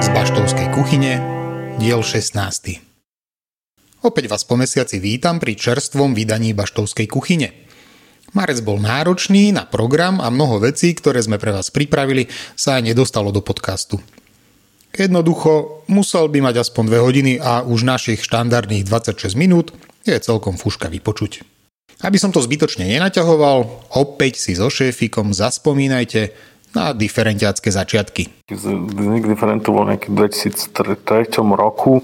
Z Baštovskej kuchyne, diel 16. Opäť vás po mesiaci vítam pri čerstvom vydaní Baštovskej kuchyne. Marec bol náročný na program a mnoho vecí, ktoré sme pre vás pripravili, sa aj nedostalo do podcastu. Jednoducho, musel by mať aspoň 2 hodiny a už našich štandardných 26 minút je celkom fúška vypočuť. Aby som to zbytočne nenaťahoval, opäť si so šéfikom zaspomínajte na diferentiácké začiatky. Vznik diferentu bol nejaký v 2003 roku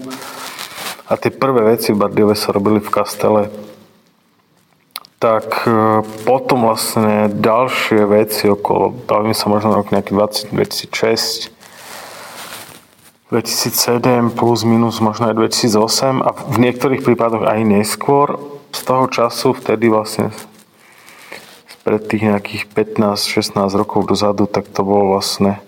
a tie prvé veci v Bardiove sa robili v kastele tak e, potom vlastne ďalšie veci okolo, bavíme sa možno rok nejaký 20, 2006, 2007 plus minus možno aj 2008 a v niektorých prípadoch aj neskôr z toho času vtedy vlastne pred tých nejakých 15-16 rokov dozadu, tak to bol vlastne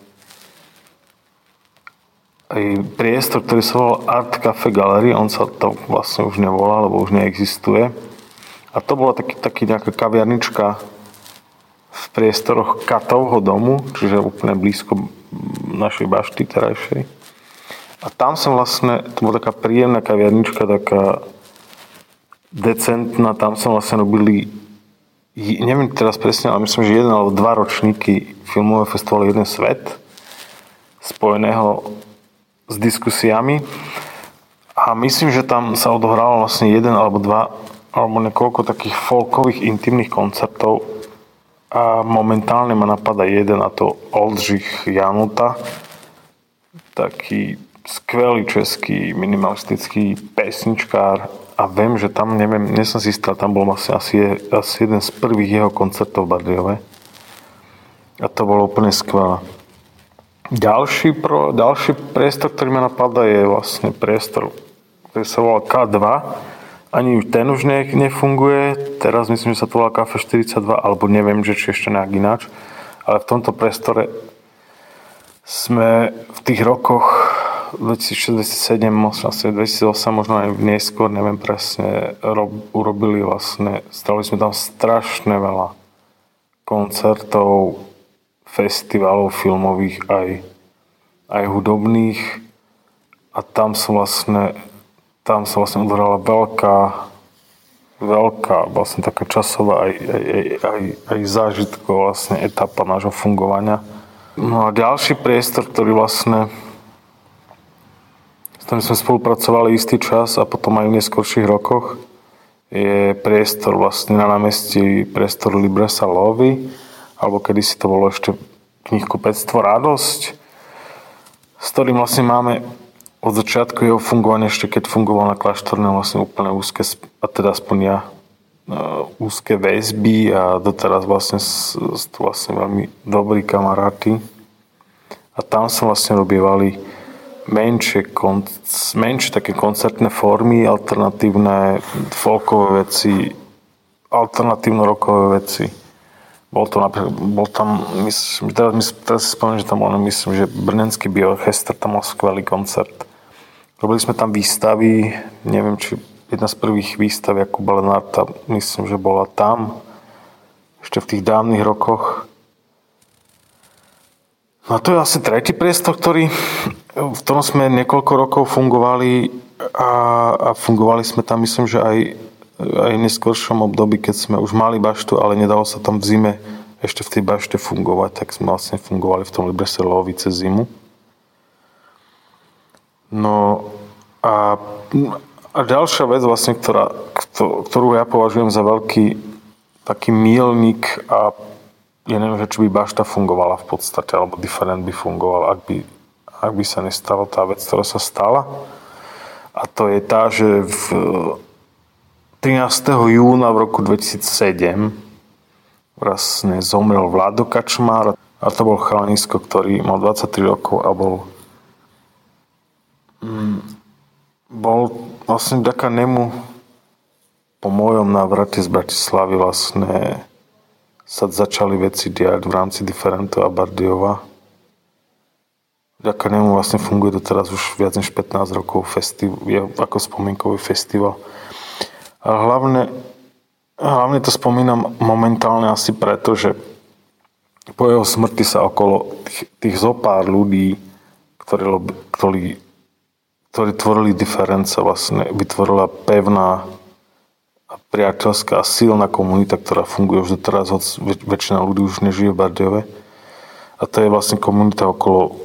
aj priestor, ktorý sa volal Art Cafe Gallery, on sa to vlastne už nevolá, lebo už neexistuje. A to bola taký, taký nejaká kaviarnička v priestoroch Katovho domu, čiže úplne blízko našej bašty terajšej. A tam som vlastne, to bola taká príjemná kaviarnička, taká decentná, tam som vlastne robili, neviem teraz presne, ale myslím, že jeden alebo dva ročníky filmového festivalu Jeden svet, spojeného s diskusiami. A myslím, že tam sa odohralo vlastne jeden alebo dva alebo niekoľko takých folkových intimných koncertov a momentálne ma napadá jeden a to Oldřich Januta taký skvelý český minimalistický pesničkár a viem, že tam, neviem, nie som si istý, tam bol asi, asi, asi jeden z prvých jeho koncertov v Bardiove. A to bolo úplne skvelé. Ďalší, pro, ďalší priestor, ktorý ma napadá, je vlastne priestor, ktorý sa volá K2. Ani ten už ne, nefunguje. Teraz myslím, že sa to volá Cafe 42, alebo neviem, že či ešte nejak ináč. Ale v tomto priestore sme v tých rokoch 2006, 2007, 2008, možno aj neskôr, neviem presne, rob, urobili vlastne, stali sme tam strašne veľa koncertov, festivalov filmových aj, aj hudobných a tam som vlastne tam sa vlastne udrala veľká veľká vlastne taká časová aj, aj, aj, aj, aj zážitková vlastne etapa nášho fungovania. No a ďalší priestor, ktorý vlastne ktorým sme spolupracovali istý čas a potom aj v neskôrších rokoch, je priestor vlastne na námestí priestor Libresa Lovy, alebo kedy si to bolo ešte knihkupectvo Radosť, s ktorým vlastne máme od začiatku jeho fungovania, ešte keď fungoval na kláštorne vlastne úplne úzke, a teda aspoň ja, e, úzke väzby a doteraz vlastne sú vlastne veľmi dobrí kamaráti. A tam sa vlastne robievali menšie, menšie také koncertné formy, alternatívne folkové veci, alternatívno-rokové veci. Bol to napríklad, bol tam, myslím, teraz, teraz si spomínam, že tam bol, myslím, že Brnenský bioorchester tam mal skvelý koncert. Robili sme tam výstavy, neviem, či jedna z prvých výstav Jakuba Lenarta, myslím, že bola tam, ešte v tých dávnych rokoch. No to je asi tretí priestor, ktorý, v ktorom sme niekoľko rokov fungovali a, a fungovali sme tam, myslím, že aj, aj v neskôršom období, keď sme už mali baštu, ale nedalo sa tam v zime ešte v tej bašte fungovať, tak sme vlastne fungovali v tom Librese Lovice zimu. No a, a ďalšia vec vlastne, ktorá, ktorú ja považujem za veľký taký mílnik a ja neviem, že či by bašta fungovala v podstate, alebo diferent by fungoval, ak by, ak by sa nestala tá vec, ktorá sa stala. A to je tá, že v 13. júna v roku 2007 vlastne zomrel Vlado Kačmár a to bol chalanisko, ktorý mal 23 rokov a bol mm, bol vlastne vďaka nemu po mojom návrate z Bratislavy vlastne sa začali veci diať v rámci Diferento a Bardiova. Vďaka nemu vlastne funguje to teraz už viac než 15 rokov festival, je ako spomienkový festival. A hlavne, hlavne to spomínam momentálne asi preto, že po jeho smrti sa okolo tých, tých zopár ľudí, ktorí, ktorí, ktorí tvorili diference, vlastne vytvorila pevná a priateľská a silná komunita, ktorá funguje už doteraz, hoď väčšina ľudí už nežije v Bardejove. A to je vlastne komunita okolo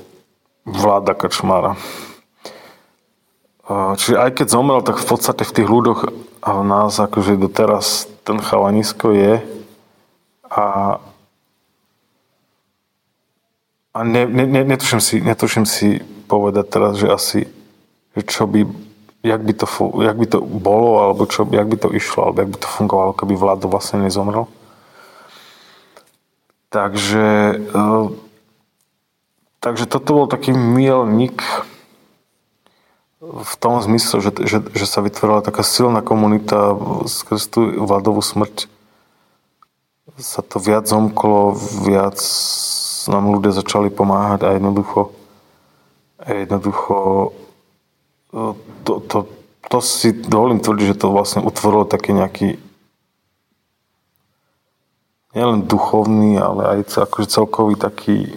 vláda Kačmára. Čiže aj keď zomrel, tak v podstate v tých ľudoch a v nás akože doteraz ten chalanisko je a a ne, ne, netuším, si, netuším si povedať teraz, že asi, že čo by, jak by to, jak by to bolo, alebo čo, jak by to išlo, alebo jak by to fungovalo, keby vládo vlastne nezomrel. Takže, uh, takže toto bol taký milník v tom zmysle, že, že, že sa vytvorila taká silná komunita skrz tú vládovú smrť. Sa to viac zomklo, viac nám ľudia začali pomáhať a jednoducho, jednoducho e, to, to, to si dovolím tvrdiť, že to vlastne utvorilo taký nejaký nielen duchovný, ale aj akože celkový taký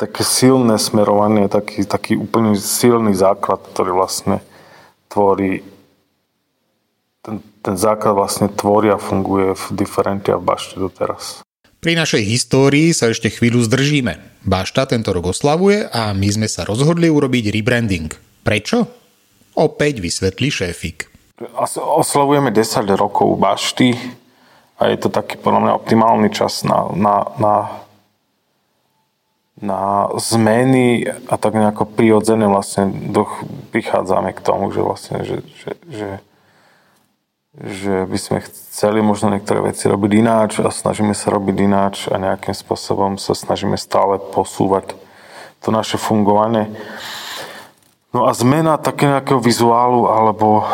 také silné smerovanie, taký, taký úplne silný základ, ktorý vlastne tvorí ten, ten základ vlastne tvorí a funguje v Differente a v Bašte doteraz. Pri našej histórii sa ešte chvíľu zdržíme. Bašta tento rok oslavuje a my sme sa rozhodli urobiť rebranding. Prečo? Opäť vysvetlí šéfik. Oslavujeme 10 rokov Bašty a je to taký podľa mňa optimálny čas na, na, na, na zmeny a tak nejako prirodzene vlastne doch, prichádzame k tomu, že vlastne, že, že, že že by sme chceli možno niektoré veci robiť ináč a snažíme sa robiť ináč a nejakým spôsobom sa snažíme stále posúvať to naše fungovanie. No a zmena také nejakého vizuálu alebo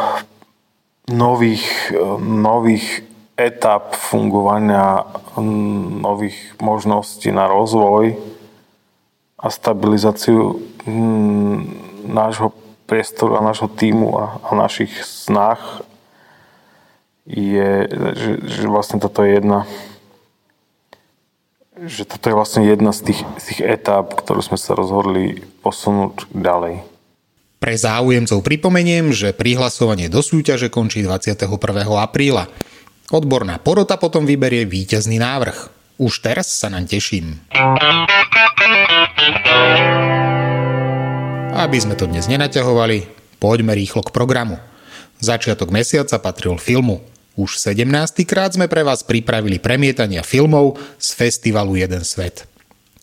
nových, nových etap fungovania, nových možností na rozvoj a stabilizáciu nášho priestoru a nášho týmu a, a našich snách je, že, že vlastne toto je jedna že toto je vlastne jedna z tých, z tých etáp, ktorú sme sa rozhodli posunúť ďalej. Pre záujemcov pripomeniem, že prihlasovanie do súťaže končí 21. apríla. Odborná porota potom vyberie víťazný návrh. Už teraz sa nám teším. Aby sme to dnes nenaťahovali, poďme rýchlo k programu. Začiatok mesiaca patril filmu. Už 17. krát sme pre vás pripravili premietania filmov z festivalu Jeden svet.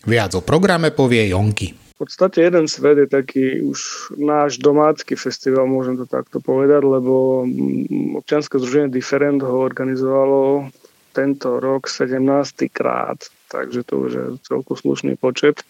Viac o programe povie Jonky. V podstate jeden svet je taký už náš domácky festival, môžem to takto povedať, lebo občianske združenie Different ho organizovalo tento rok 17. krát, takže to už je celku slušný počet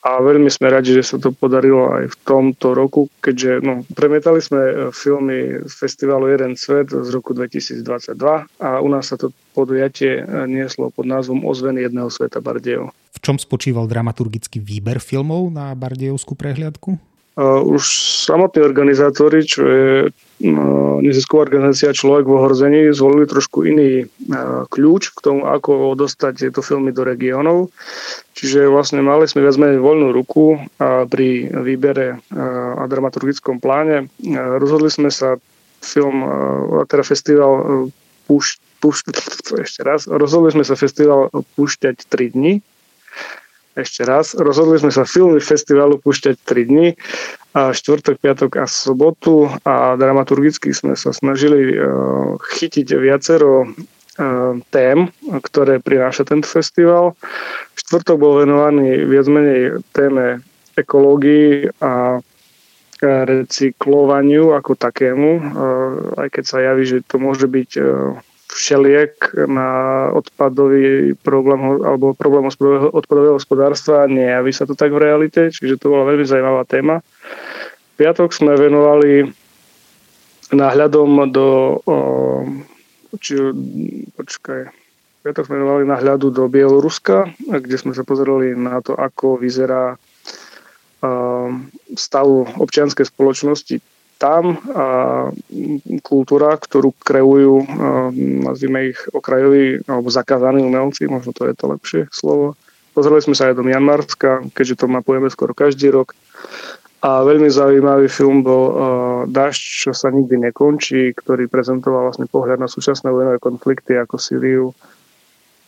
a veľmi sme radi, že sa to podarilo aj v tomto roku, keďže no, premietali sme e, filmy z festivalu Jeden svet z roku 2022 a u nás sa to podujatie e, nieslo pod názvom Ozveny jedného sveta Bardejov. V čom spočíval dramaturgický výber filmov na Bardejovskú prehliadku? Už samotní organizátori, čo je uh, nezisková organizácia Človek v ohrození, zvolili trošku iný uh, kľúč k tomu, ako dostať tieto filmy do regiónov. Čiže vlastne mali sme viac menej voľnú ruku pri výbere a dramaturgickom pláne. Rozhodli sme sa film, teda festival púšť, púšť, ešte raz, rozhodli sme sa festival púšťať 3 dni ešte raz. Rozhodli sme sa filmy festivalu púšťať 3 dni, a štvrtok, piatok a sobotu a dramaturgicky sme sa snažili uh, chytiť viacero uh, tém, ktoré prináša tento festival. Štvrtok bol venovaný viac menej téme ekológii a recyklovaniu ako takému, aj keď sa javí, že to môže byť všeliek na odpadový problém alebo problém odpadového hospodárstva. Nejaví sa to tak v realite, čiže to bola veľmi zaujímavá téma. V piatok sme venovali náhľadom do... Či, počkaj, piatok sme venovali náhľadu do Bieloruska, kde sme sa pozerali na to, ako vyzerá stavu občianskej spoločnosti tam kultúra, ktorú kreujú, nazvime ich okrajoví alebo zakázaní umelci, možno to je to lepšie slovo. Pozreli sme sa aj do Mianmarska, keďže to mapujeme skoro každý rok. A veľmi zaujímavý film bol uh, Dašť, čo sa nikdy nekončí, ktorý prezentoval vlastne pohľad na súčasné vojnové konflikty ako Syriu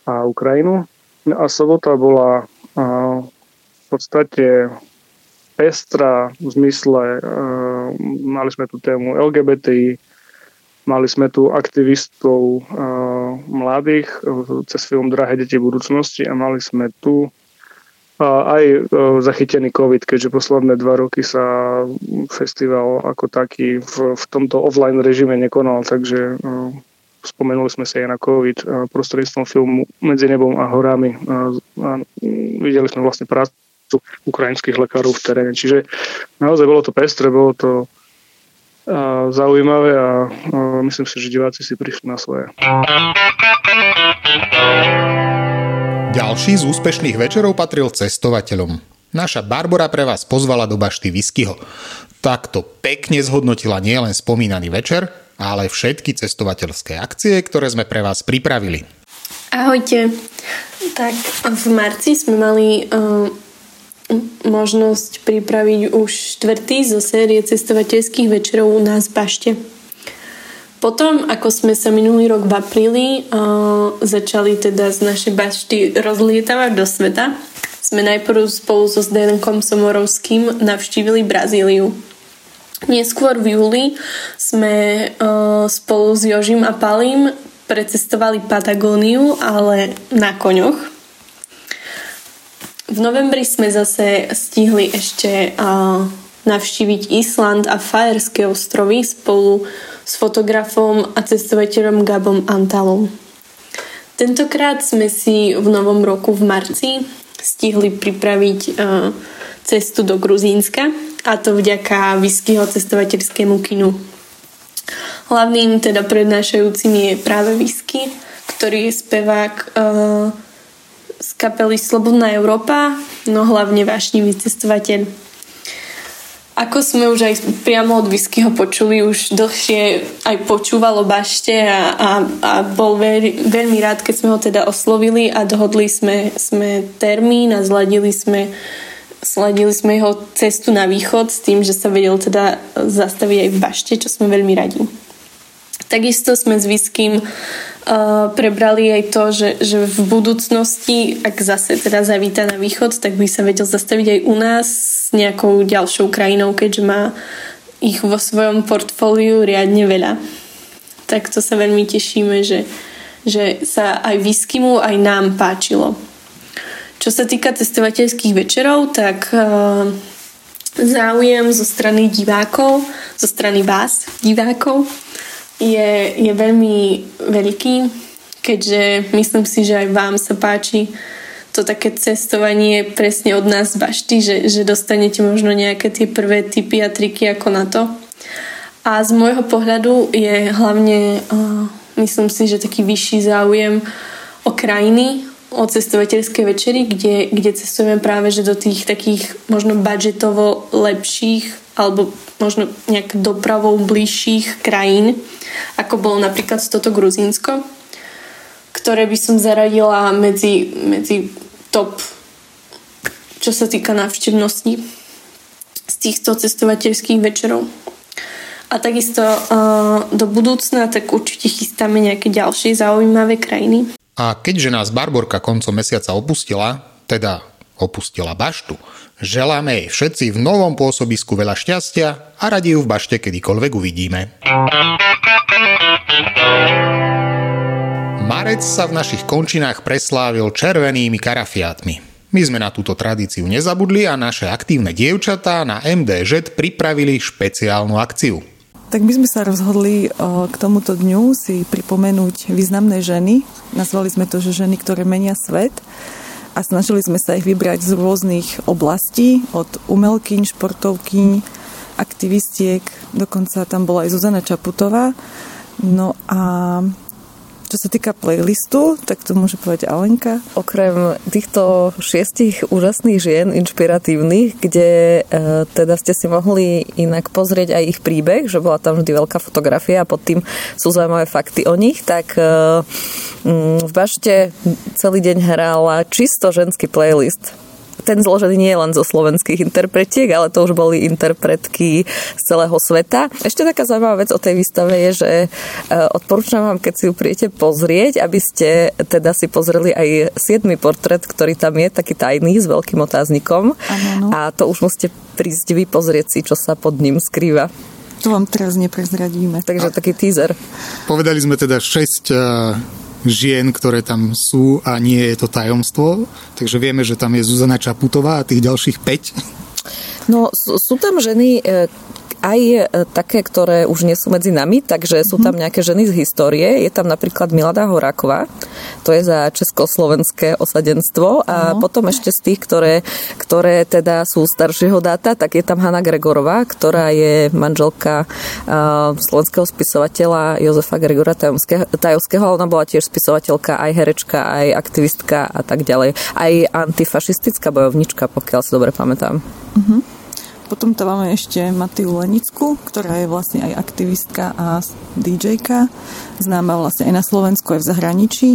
a Ukrajinu. No a sobota bola uh, v podstate pestra v zmysle, uh, mali sme tu tému LGBTI, mali sme tu aktivistov uh, mladých uh, cez film Drahé deti budúcnosti a mali sme tu aj zachytený COVID, keďže posledné dva roky sa festival ako taký v, v tomto offline režime nekonal, takže spomenuli sme sa aj na COVID prostredstvom filmu Medzi nebom a horami. Uh, uh, videli sme vlastne prácu ukrajinských lekárov v teréne. Čiže naozaj bolo to pestre, bolo to a zaujímavé a, a myslím si, že diváci si prišli na svoje. Ďalší z úspešných večerov patril cestovateľom. Naša Barbara pre vás pozvala do bašty Whiskyho. Takto pekne zhodnotila nielen spomínaný večer, ale všetky cestovateľské akcie, ktoré sme pre vás pripravili. Ahojte. Tak v marci sme mali uh, možnosť pripraviť už štvrtý zo série cestovateľských večerov u nás v Bašte. Potom, ako sme sa minulý rok v apríli začali teda z našej bašty rozlietavať do sveta, sme najprv spolu so Zdenkom Somorovským navštívili Brazíliu. Neskôr v júli sme spolu s Jožim a Palim precestovali Patagóniu, ale na koňoch. V novembri sme zase stihli ešte navštíviť Island a Fajerské ostrovy spolu s fotografom a cestovateľom Gabom Antalom. Tentokrát sme si v novom roku v marci stihli pripraviť uh, cestu do Gruzínska a to vďaka Whiskyho cestovateľskému kinu. Hlavným teda prednášajúcim je práve Whisky, ktorý je spevák uh, z kapely Slobodná Európa, no hlavne vášnivý cestovateľ. Ako sme už aj priamo od Whiskyho počuli, už dlhšie aj počúvalo bašte a, a, a bol veľ, veľmi rád, keď sme ho teda oslovili a dohodli sme, sme termín a zladili sme, zladili sme jeho cestu na východ s tým, že sa vedel teda zastaviť aj v bašte, čo sme veľmi radi. Takisto sme s Whiskym prebrali aj to, že, že v budúcnosti, ak zase teda zavíta na východ, tak by sa vedel zastaviť aj u nás s nejakou ďalšou krajinou, keďže má ich vo svojom portfóliu riadne veľa. Tak to sa veľmi tešíme, že, že sa aj Whiskymu, aj nám páčilo. Čo sa týka cestovateľských večerov, tak uh, záujem zo strany divákov, zo strany vás, divákov, je, je veľmi veľký, keďže myslím si, že aj vám sa páči to také cestovanie presne od nás z bašty, že, že dostanete možno nejaké tie prvé typy a triky ako na to. A z môjho pohľadu je hlavne, uh, myslím si, že taký vyšší záujem o krajiny, o cestovateľské večery, kde, kde cestujeme práve že do tých takých možno budžetovo lepších alebo možno nejak dopravou bližších krajín, ako bolo napríklad toto Gruzínsko, ktoré by som zaradila medzi, medzi top, čo sa týka návštevnosti z týchto cestovateľských večerov. A takisto uh, do budúcna tak určite chystáme nejaké ďalšie zaujímavé krajiny. A keďže nás Barborka koncom mesiaca opustila, teda opustila baštu, želáme jej všetci v novom pôsobisku veľa šťastia a radi ju v bašte kedykoľvek uvidíme. Marec sa v našich končinách preslávil červenými karafiátmi. My sme na túto tradíciu nezabudli a naše aktívne dievčatá na MDŽ pripravili špeciálnu akciu. Tak my sme sa rozhodli k tomuto dňu si pripomenúť významné ženy. Nazvali sme to, že ženy, ktoré menia svet. A snažili sme sa ich vybrať z rôznych oblastí, od umelkyň, športovkyň, aktivistiek, dokonca tam bola aj Zuzana Čaputová. No a čo sa týka playlistu, tak to môže povedať Alenka. Okrem týchto šiestich úžasných žien, inšpiratívnych, kde e, teda ste si mohli inak pozrieť aj ich príbeh, že bola tam vždy veľká fotografia a pod tým sú zaujímavé fakty o nich, tak e, v Bašte celý deň hrála čisto ženský playlist ten zložený nie je len zo slovenských interpretiek, ale to už boli interpretky z celého sveta. Ešte taká zaujímavá vec o tej výstave je, že e, odporúčam vám, keď si ju príjete pozrieť, aby ste teda si pozreli aj siedmy portrét, ktorý tam je, taký tajný, s veľkým otáznikom. Ano, no. A to už musíte prísť vy pozrieť si, čo sa pod ním skrýva. To vám teraz neprezradíme. Takže taký teaser. Povedali sme teda 6 žien, ktoré tam sú a nie je to tajomstvo. Takže vieme, že tam je Zuzana Čaputová a tých ďalších 5. No, sú tam ženy, e, aj e, také, ktoré už nie sú medzi nami, takže sú tam mhm. nejaké ženy z histórie. Je tam napríklad Milada Horáková, to je za československé osadenstvo a uh-huh. potom ešte z tých, ktoré, ktoré teda sú staršieho dáta, tak je tam Hanna Gregorová, ktorá je manželka uh, slovenského spisovateľa Jozefa Gregora Tajovského, ona bola tiež spisovateľka, aj herečka, aj aktivistka a tak ďalej. Aj antifašistická bojovnička, pokiaľ si dobre pamätám. Uh-huh. Potom tam máme ešte Matiu Lenicku, ktorá je vlastne aj aktivistka a DJka, známa vlastne aj na Slovensku, aj v zahraničí.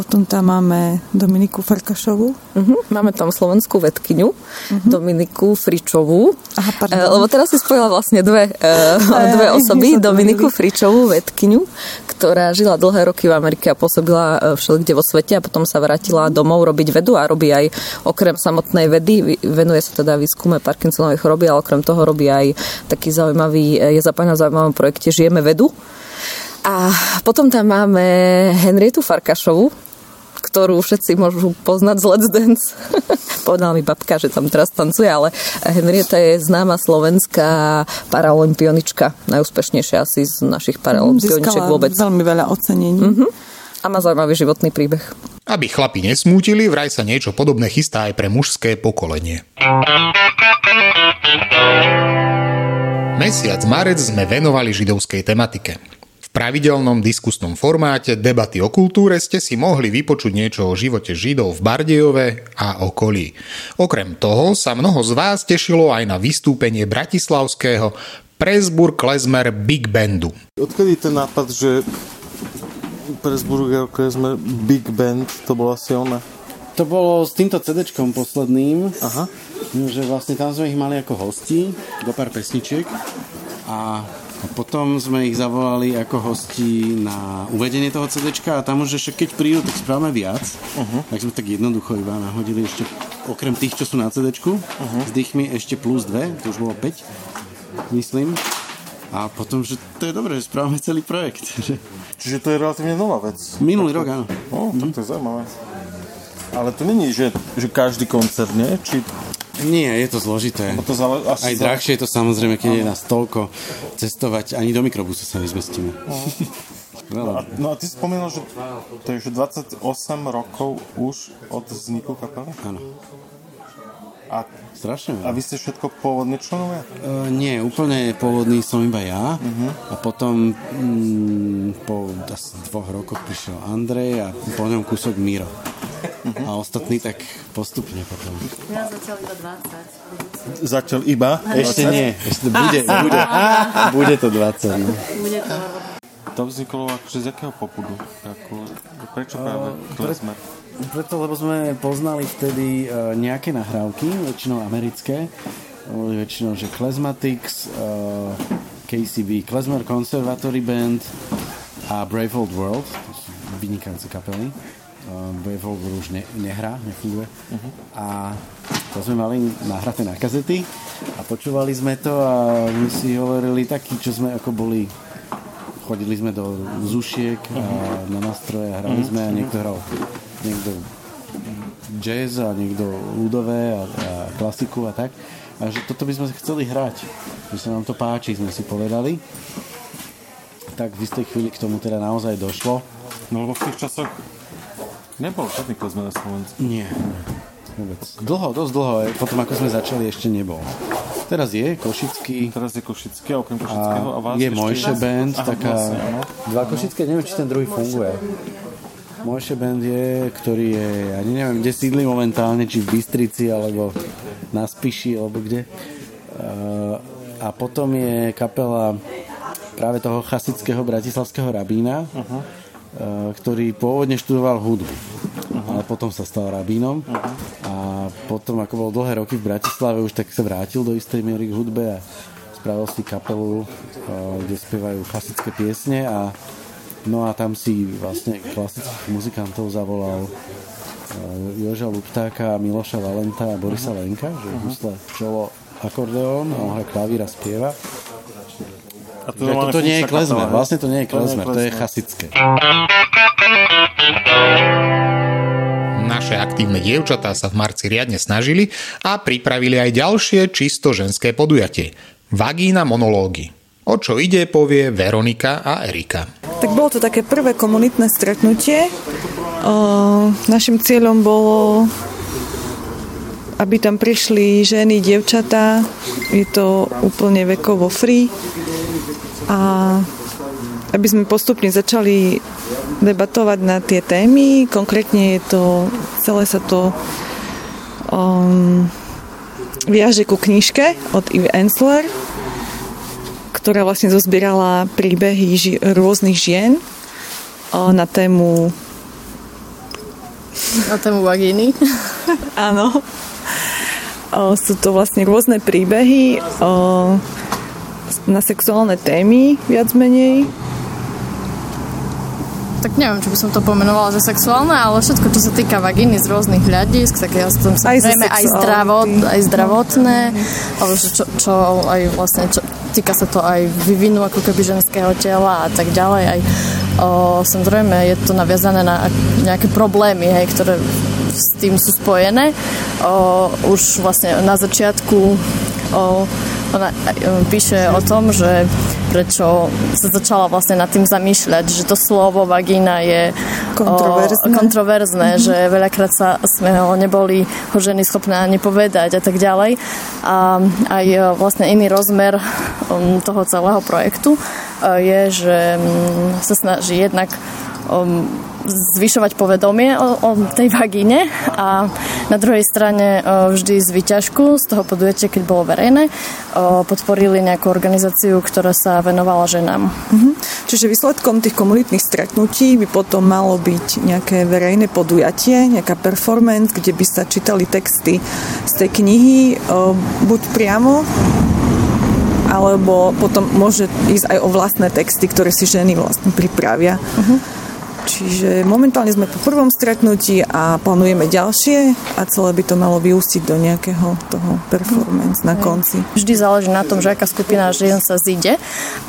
Potom tam máme Dominiku Farkašovú. Uh-huh. Máme tam slovenskú vedkyňu, uh-huh. Dominiku Fričovú. Aha, pardon. Uh, lebo teraz si spojila vlastne dve, uh, dve osoby. Dominiku Fričovú, vedkyňu, ktorá žila dlhé roky v Amerike a pôsobila uh, všelikde vo svete a potom sa vrátila domov robiť vedu a robí aj okrem samotnej vedy, venuje sa teda výskume Parkinsonovej choroby, ale okrem toho robí aj taký zaujímavý, je zapájna v zaujímavom projekte Žijeme vedu a potom tam máme Henrietu Farkašovu, ktorú všetci môžu poznať z Let's Dance. Povedala mi babka, že tam teraz tancuje, ale Henrieta je známa slovenská paralimpionička, najúspešnejšia asi z našich paralimpioničiek vôbec. veľmi veľa ocenení. Uh-huh. A má zaujímavý životný príbeh. Aby chlapi nesmútili, vraj sa niečo podobné chystá aj pre mužské pokolenie. Mesiac marec sme venovali židovskej tematike. V pravidelnom diskusnom formáte debaty o kultúre ste si mohli vypočuť niečo o živote Židov v Bardejove a okolí. Okrem toho sa mnoho z vás tešilo aj na vystúpenie bratislavského Presburg Klezmer Big Bandu. Odkedy ten nápad, že Presburg Klezmer Big Band, to bolo asi ona? To bolo s týmto cd posledným, Aha. že vlastne tam sme ich mali ako hosti, do pár pesničiek a a potom sme ich zavolali ako hosti na uvedenie toho CD a tam už ešte keď prídu, tak správame viac. Uh-huh. Tak sme tak jednoducho iba nahodili ešte okrem tých, čo sú na CD, uh-huh. s dýchmi ešte plus dve, to už bolo 5, myslím. A potom, že to je dobré, že správame celý projekt. Čiže to je relatívne nová vec. Minulý rok, áno. Oh, tak to je zaujímavé. Ale to není, že, že každý koncert, nie? Či nie, je to zložité. No to zale, asi Aj drahšie je to samozrejme, keď je nás toľko cestovať, ani do mikrobusu sa nezmestíme. No a, no a ty spomínal, že to je už 28 rokov už od vzniku kapely? Áno. A, Strašne. A vy ste všetko pôvodní členovia? Uh, nie, úplne pôvodný som iba ja. Uh-huh. A potom mm, po asi dvoch rokoch prišiel Andrej a po ňom kúsok Miro. Uh-huh. A ostatní tak postupne potom. Ja zatiaľ iba 20. Zatiaľ iba? Ešte nie. Ešte bude, bude. Bude to 20. No. Bude to to vzniklo akože z jakého popudu? Ako, prečo práve klezmer? Preto, lebo sme poznali vtedy uh, nejaké nahrávky, väčšinou americké, boli väčšinou, že Klezmatics, uh, KCB, Klezmer Conservatory Band a Brave Old World, to sú vynikajúce kapely. Brave Old World už ne, nehrá, nefunguje. Uh-huh. A to sme mali nahraté na kazety a počúvali sme to a my si hovorili takí, čo sme ako boli chodili sme do zušiek a na nástroje hrali sme a niekto hral niekto jazz a niekto ľudové a, a klasiku a tak. A že toto by sme chceli hrať. Že sa nám to páči, sme si povedali. Tak v istej chvíli k tomu teda naozaj došlo. No lebo v tých časoch nebol žiadny kozme na Slovensku. Nie, vôbec. Dlho, dosť dlho. Potom ako sme začali, ešte nebol. Teraz je Košický. Teraz je Košický, okrem Košického. A, a vás je Mojše Band, taká... Vlastne, dva Košické, neviem, či ten druhý funguje. Mojše Band je, ktorý je, ja neviem, kde sídli momentálne, či v Bystrici, alebo na Spiši, alebo kde. A potom je kapela práve toho chasického bratislavského rabína, uh-huh. ktorý pôvodne študoval hudbu, uh-huh. ale potom sa stal rabínom uh-huh. a potom, ako bol dlhé roky v Bratislave, už tak sa vrátil do istej miery k hudbe a spravil si kapelu, kde spievajú chasické piesne a No a tam si vlastne klasických muzikantov zavolal uh, Joža Luptáka, Miloša Valenta a Borisa uh-huh. Lenka, že uh-huh. husle čolo akordeón a on hra klavíra spieva. A to, toto nie je klezmer, vlastne to nie je klezmer, to, to je chasické. Naše aktívne dievčatá sa v marci riadne snažili a pripravili aj ďalšie čisto ženské podujatie. Vagína monológy. O čo ide, povie Veronika a Erika. Tak bolo to také prvé komunitné stretnutie. Našim cieľom bolo, aby tam prišli ženy, dievčatá. Je to úplne vekovo free. A aby sme postupne začali debatovať na tie témy. Konkrétne je to, celé sa to um, viaže ku knižke od Eve Ensler, ktorá vlastne zozbierala príbehy ži- rôznych žien na tému na tému vagíny. Áno. Sú to vlastne rôzne príbehy na sexuálne témy, viac menej tak neviem, či by som to pomenovala za sexuálne, ale všetko, čo sa týka vagíny z rôznych hľadisk, tak ja som samozrejme aj, aj, zdravot, aj zdravotné, alebo čo, čo aj vlastne, čo, týka sa to aj vývinu ako keby ženského tela a tak ďalej. Aj, o, samozrejme je to naviazané na nejaké problémy, hej, ktoré s tým sú spojené. O, už vlastne na začiatku o, ona píše o tom, že prečo sa začala vlastne nad tým zamýšľať, že to slovo vagína je kontroverzné, o, kontroverzné mm-hmm. že veľakrát sa sme ho neboli ho ženy schopné ani povedať a tak ďalej. A aj e, vlastne iný rozmer um, toho celého projektu e, je, že mm, sa snaží jednak zvyšovať povedomie o, o tej vagíne a na druhej strane o, vždy z výťažku z toho podujatia, keď bolo verejné, o, podporili nejakú organizáciu, ktorá sa venovala ženám. Mhm. Čiže výsledkom tých komunitných stretnutí by potom malo byť nejaké verejné podujatie, nejaká performance, kde by sa čítali texty z tej knihy, o, buď priamo alebo potom môže ísť aj o vlastné texty, ktoré si ženy vlastne pripravia. Uh-huh. Čiže momentálne sme po prvom stretnutí a plánujeme ďalšie a celé by to malo vyústiť do nejakého toho performance na konci. Vždy záleží na tom, že aká skupina žien sa zíde.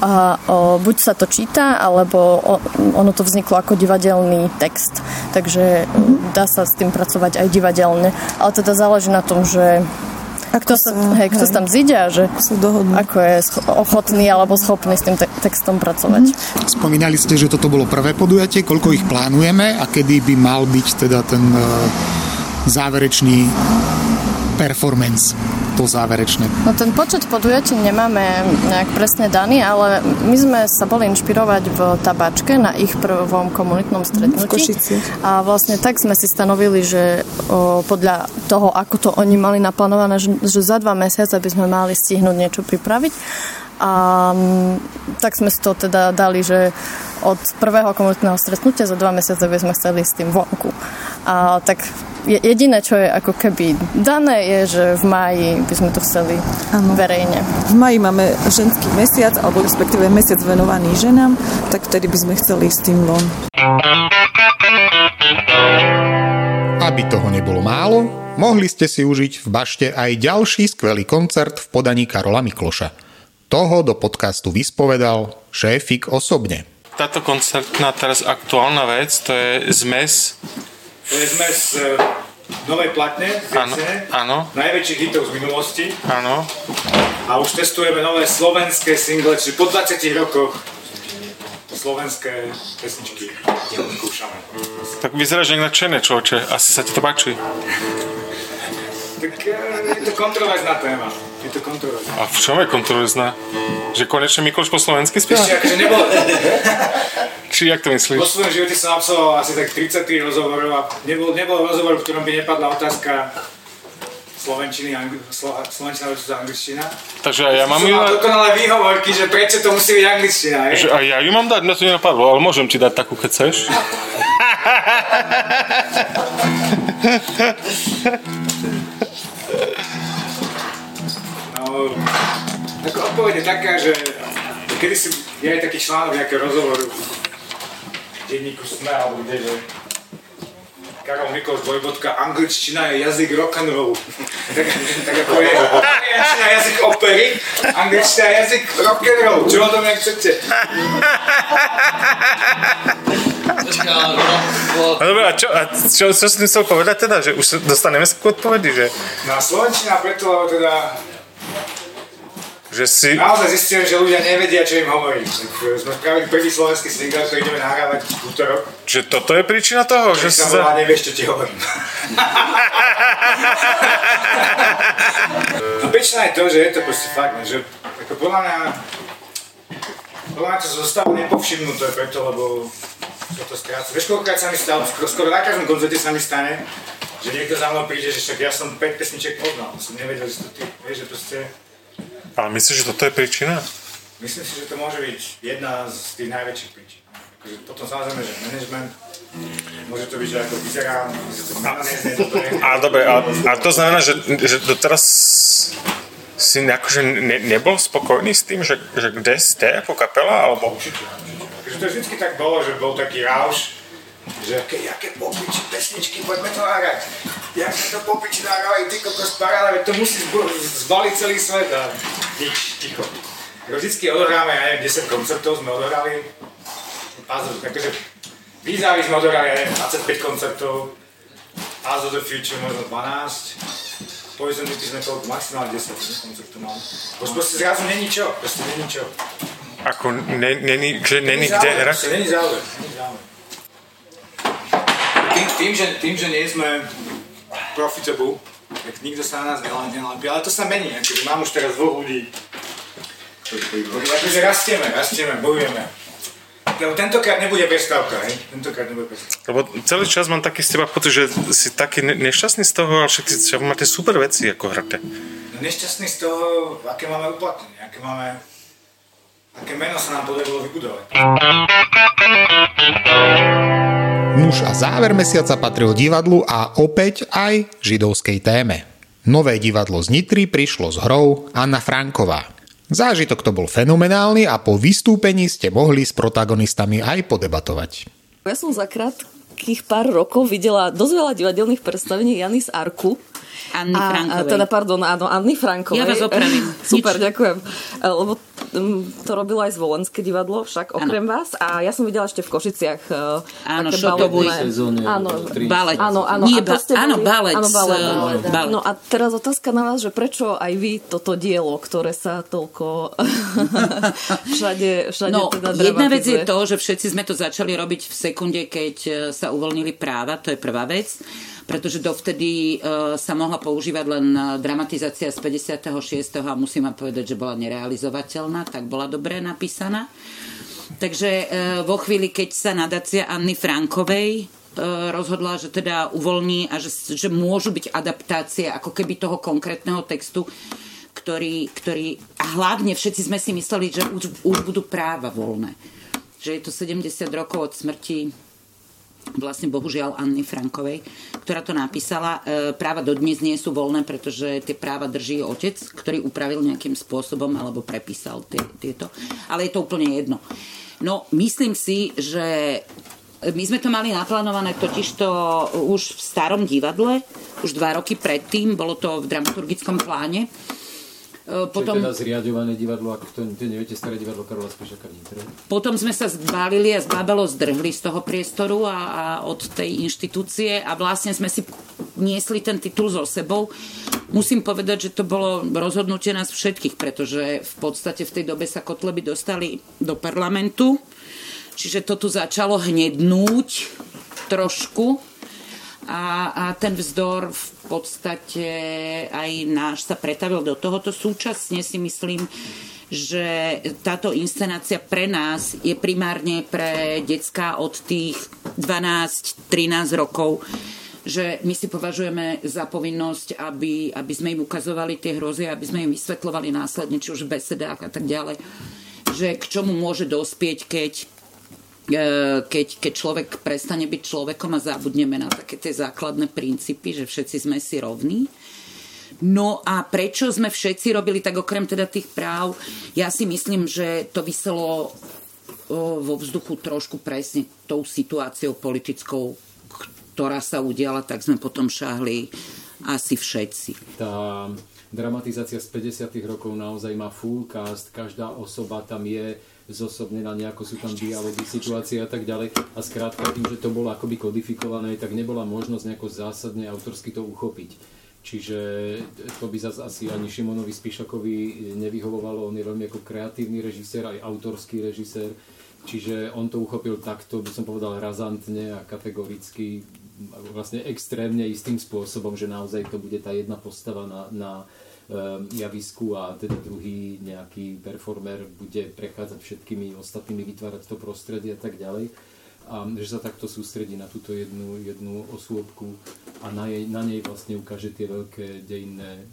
A, o, buď sa to číta, alebo o, ono to vzniklo ako divadelný text. Takže mm-hmm. dá sa s tým pracovať aj divadelne. Ale teda záleží na tom, že kto sa, hej, kto hej. sa tam zíde a že ako je ochotný alebo schopný s tým te- textom pracovať. Mm. Spomínali ste, že toto bolo prvé podujatie, koľko ich plánujeme a kedy by mal byť teda ten uh, záverečný performance to záverečné? No ten počet podujatí nemáme nejak presne daný, ale my sme sa boli inšpirovať v tabačke na ich prvom komunitnom stretnutí. A vlastne tak sme si stanovili, že o, podľa toho, ako to oni mali naplánované, že, že za dva mesiace by sme mali stihnúť niečo pripraviť. A tak sme si to teda dali, že od prvého komunitného stretnutia za dva mesiace by sme chceli s tým vonku. A tak jediné, čo je ako keby dané, je, že v máji by sme to chceli ano. verejne. V máji máme ženský mesiac, alebo respektíve mesiac venovaný ženám, tak vtedy by sme chceli s tým von. Aby toho nebolo málo, mohli ste si užiť v bašte aj ďalší skvelý koncert v podaní Karola Mikloša. Toho do podcastu vyspovedal šéfik osobne. Táto koncertná teraz aktuálna vec, to je zmes to je zmes uh, novej platne, áno, áno. najväčších hitov z minulosti. Áno. A už testujeme nové slovenské single, čiže po 20 rokoch slovenské pesničky skúšame. Tak vyzeráš nejak nadšené, človeče. Asi sa ti to páči. tak uh, je to kontroverzná téma. Je to kontroverzné. A v čom je kontroverzné? Že konečne Mikloš po slovensky spieva? Ešte akože nebolo... Či jak to myslíš? Po svojom živote som absolvoval asi tak 33 rozhovorov a nebol, nebol rozhovor, v ktorom by nepadla otázka slovenčiny, angli, slo, slovenčina versus angličtina. Takže aj ja mám Som mal dokonalé výhovorky, že prečo to musí byť angličtina, hej? Že aj ja ju mám dať? Mňa to nenapadlo, ale môžem ti dať takú, keď chceš. No, ako odpoveď je taká, že kedy si, je aj taký článok nejakého rozhovoru v denníku SME, alebo kde, že Karol Mikloš dvojbodka, angličtina je jazyk rock'n'rollu. tak, tak ako je angličtina jazyk opery, angličtina je jazyk rock'n'rollu. Čo o tom jak chcete? No dobré, a čo, a čo, čo tým chcel povedať teda? Že už dostaneme sa k odpovedi, že, No a Slovenčina preto, teda že si... naozaj zistujem, že ľudia nevedia, čo im hovorím. Sme spravili prvý slovenský single, ktorý ideme nahrávať v útorok. Že toto je príčina toho? Že Že sa za... volá, nevieš, čo ti hovorím. no väčšina je to, že je to proste fakt, že ako podľa mňa podľa mňa to zostáva nepovšimnuté preto, lebo sa to stráca. Vieš, koľkokrát sa mi stalo, skoro, skoro na každom koncerte sa mi stane, že niekto za mnou príde, že však ja som 5 pesniček poznal, som nevedel, že to ty, vieš, že proste, Ale myslíš, že toto je príčina? myslím si, že to môže byť jedna z tých najväčších príčin. Akože potom samozrejme, že management, môže to byť, že ako vyzerá, že to je. A dobre, a, a to znamená, že, že doteraz si akože ne, nebol spokojný s tým, že, že kde ste ako kapela, alebo... Takže to vždycky tak bolo, že bol taký rauš, že aké, aké popiči pesničky, poďme to hrať. Jak sme to popiči nahrávali, ty kokos paráda, to musí zbo- zvaliť celý svet a nič, ticho. Vždycky odohráme, ja neviem, 10 koncertov sme odohrali. Puzzle, takže výzavy sme odohrali, ja neviem, 25 koncertov. Of the Future možno 12. Poison Ivy sme koľko, maximálne 10 ne, koncertov. Už proste zrazu není čo, proste není čo. Ako ne, není, že není kde hrať? Není záujem, není záujem. Tým, tým, že, tým, že nie sme profitable, tak nikto sa na nás nelápie, ale to sa mení, akože mám už teraz dvoch ľudí. Akože rastieme, rastieme, bojujeme. Lebo tentokrát nebude prestávka, hej? Tentokrát nebude prestávka. Lebo celý čas mám taký z teba pocit, že si taký ne- nešťastný z toho, ale však ty však máte super veci, ako hráte. No nešťastný z toho, aké máme uplatnenie, aké máme... Aké meno sa nám podarilo vybudovať. Nuž a záver mesiaca patril divadlu a opäť aj židovskej téme. Nové divadlo z Nitry prišlo s hrou Anna Franková. Zážitok to bol fenomenálny a po vystúpení ste mohli s protagonistami aj podebatovať. Ja som za krátkých pár rokov videla dosť veľa divadelných predstavení Janis Arku. Anny a, Frankovej. A teda, pardon, áno, Anny Frankovej. Ja vás opravím. Super, Nič. ďakujem. E, Lebo to robilo aj Zvolenské divadlo, však okrem vás. A ja som videla ešte v Košiciach e, Áno, také šotovú sezóne, Áno, Balet. Áno, áno. Nie, ba- áno, balec, Áno, balet, eh, balet. balet. No a teraz otázka na vás, že prečo aj vy toto dielo, ktoré sa toľko všade, všade No, teda jedna vec je to, že všetci sme to začali robiť v sekunde, keď e, sa uvoľnili práva, to je prvá vec, pretože dovtedy e, sa mohla používať len e, dramatizácia z 56. a musím vám povedať, že bola nerealizovateľná, tak bola dobre napísaná. Takže e, vo chvíli, keď sa nadácia Anny Frankovej rozhodla, že teda uvoľní a že, že môžu byť adaptácie ako keby toho konkrétneho textu, ktorý, ktorý a hlavne všetci sme si mysleli, že už, už budú práva voľné. Že je to 70 rokov od smrti vlastne bohužiaľ Anny Frankovej, ktorá to napísala. E, práva dodnes nie sú voľné, pretože tie práva drží otec, ktorý upravil nejakým spôsobom alebo prepísal tie, tieto. Ale je to úplne jedno. No, myslím si, že my sme to mali naplánované totiž to už v starom divadle, už dva roky predtým, bolo to v dramaturgickom pláne. E, Potom... Je teda zriadované divadlo, ako to, to neviete, staré divadlo Karola v Nitre. potom sme sa zbalili a zbabelo zdrhli z toho priestoru a, a od tej inštitúcie a vlastne sme si niesli ten titul so sebou. Musím povedať, že to bolo rozhodnutie nás všetkých, pretože v podstate v tej dobe sa Kotleby dostali do parlamentu, čiže to tu začalo hnednúť trošku a, a ten vzdor v podstate aj náš sa pretavil do tohoto. Súčasne si myslím, že táto inscenácia pre nás je primárne pre decka od tých 12-13 rokov že my si považujeme za povinnosť, aby, aby sme im ukazovali tie hrozy, aby sme im vysvetľovali následne, či už v besedách a tak ďalej, že k čomu môže dospieť, keď, keď, keď človek prestane byť človekom a zabudneme na také tie základné princípy, že všetci sme si rovní. No a prečo sme všetci robili tak okrem teda tých práv? Ja si myslím, že to vyselo vo vzduchu trošku presne tou situáciou politickou, ktorá sa udiala, tak sme potom šahli asi všetci. Tá dramatizácia z 50. rokov naozaj má full cast, každá osoba tam je zosobnená, nejako sú tam dialógy, situácie a tak ďalej. A skrátka tým, že to bolo akoby kodifikované, tak nebola možnosť nejako zásadne autorsky to uchopiť. Čiže to by zase asi ani Šimonovi Spišakovi nevyhovovalo, on je veľmi ako kreatívny režisér, aj autorský režisér, čiže on to uchopil takto, by som povedal, razantne a kategoricky vlastne extrémne istým spôsobom, že naozaj to bude tá jedna postava na, na javisku a teda druhý nejaký performer bude prechádzať všetkými ostatnými, vytvárať to prostredie a tak ďalej. A že sa takto sústredí na túto jednu, jednu osôbku a na, jej, na nej vlastne ukáže tie veľké dejinné e,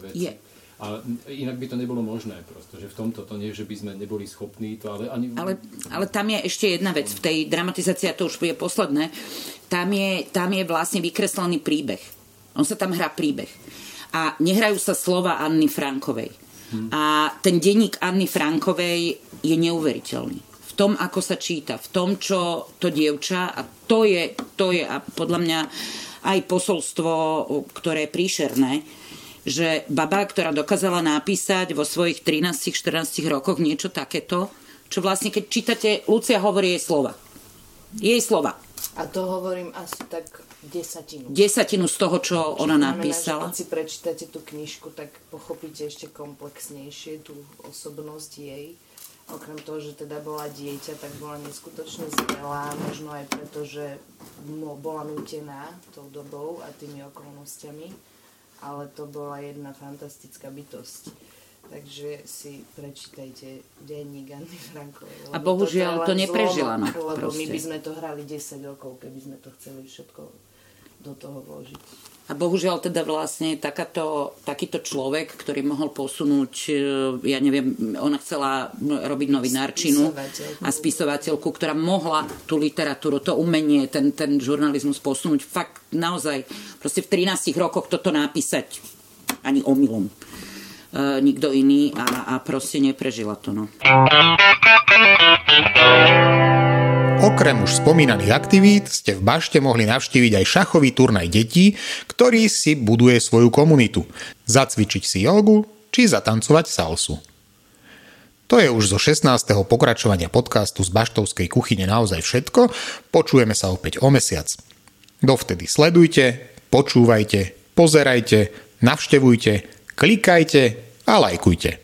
veci. Je. A inak by to nebolo možné prosto, že v tomto to nie, že by sme neboli schopní to, ale ani... Ale, ale tam je ešte jedna vec, v tej dramatizácii, a to už je posledné, tam je, tam je vlastne vykreslený príbeh. On sa tam hrá príbeh. A nehrajú sa slova Anny Frankovej. A ten denník Anny Frankovej je neuveriteľný. V tom, ako sa číta, v tom, čo to dievča, a to je, to je a podľa mňa aj posolstvo, ktoré je príšerné, že baba, ktorá dokázala napísať vo svojich 13-14 rokoch niečo takéto, čo vlastne keď čítate, Lucia hovorí jej slova. Jej slova. A to hovorím asi tak desatinu. Desatinu z toho, čo Čiže ona napísala. Keď si prečítate tú knižku, tak pochopíte ešte komplexnejšie tú osobnosť jej. Okrem toho, že teda bola dieťa, tak bola neskutočne zrelá, možno aj preto, že bola nutená tou dobou a tými okolnostiami ale to bola jedna fantastická bytosť. Takže si prečítajte denník Anny Frankovej. A bohužiaľ to, to neprežila. No, lebo proste. my by sme to hrali 10 rokov, keby sme to chceli všetko do toho vložiť. A bohužiaľ teda vlastne takáto, takýto človek, ktorý mohol posunúť, e, ja neviem, ona chcela robiť novinárčinu a spisovateľku, ktorá mohla tú literatúru, to umenie, ten, ten žurnalizmus posunúť fakt naozaj, proste v 13 rokoch toto napísať ani omylom. E, nikto iný a, a proste neprežila to. No. Okrem už spomínaných aktivít ste v Bašte mohli navštíviť aj šachový turnaj detí, ktorý si buduje svoju komunitu. Zacvičiť si jogu či zatancovať salsu. To je už zo 16. pokračovania podcastu z Baštovskej kuchyne naozaj všetko. Počujeme sa opäť o mesiac. Dovtedy sledujte, počúvajte, pozerajte, navštevujte, klikajte a lajkujte.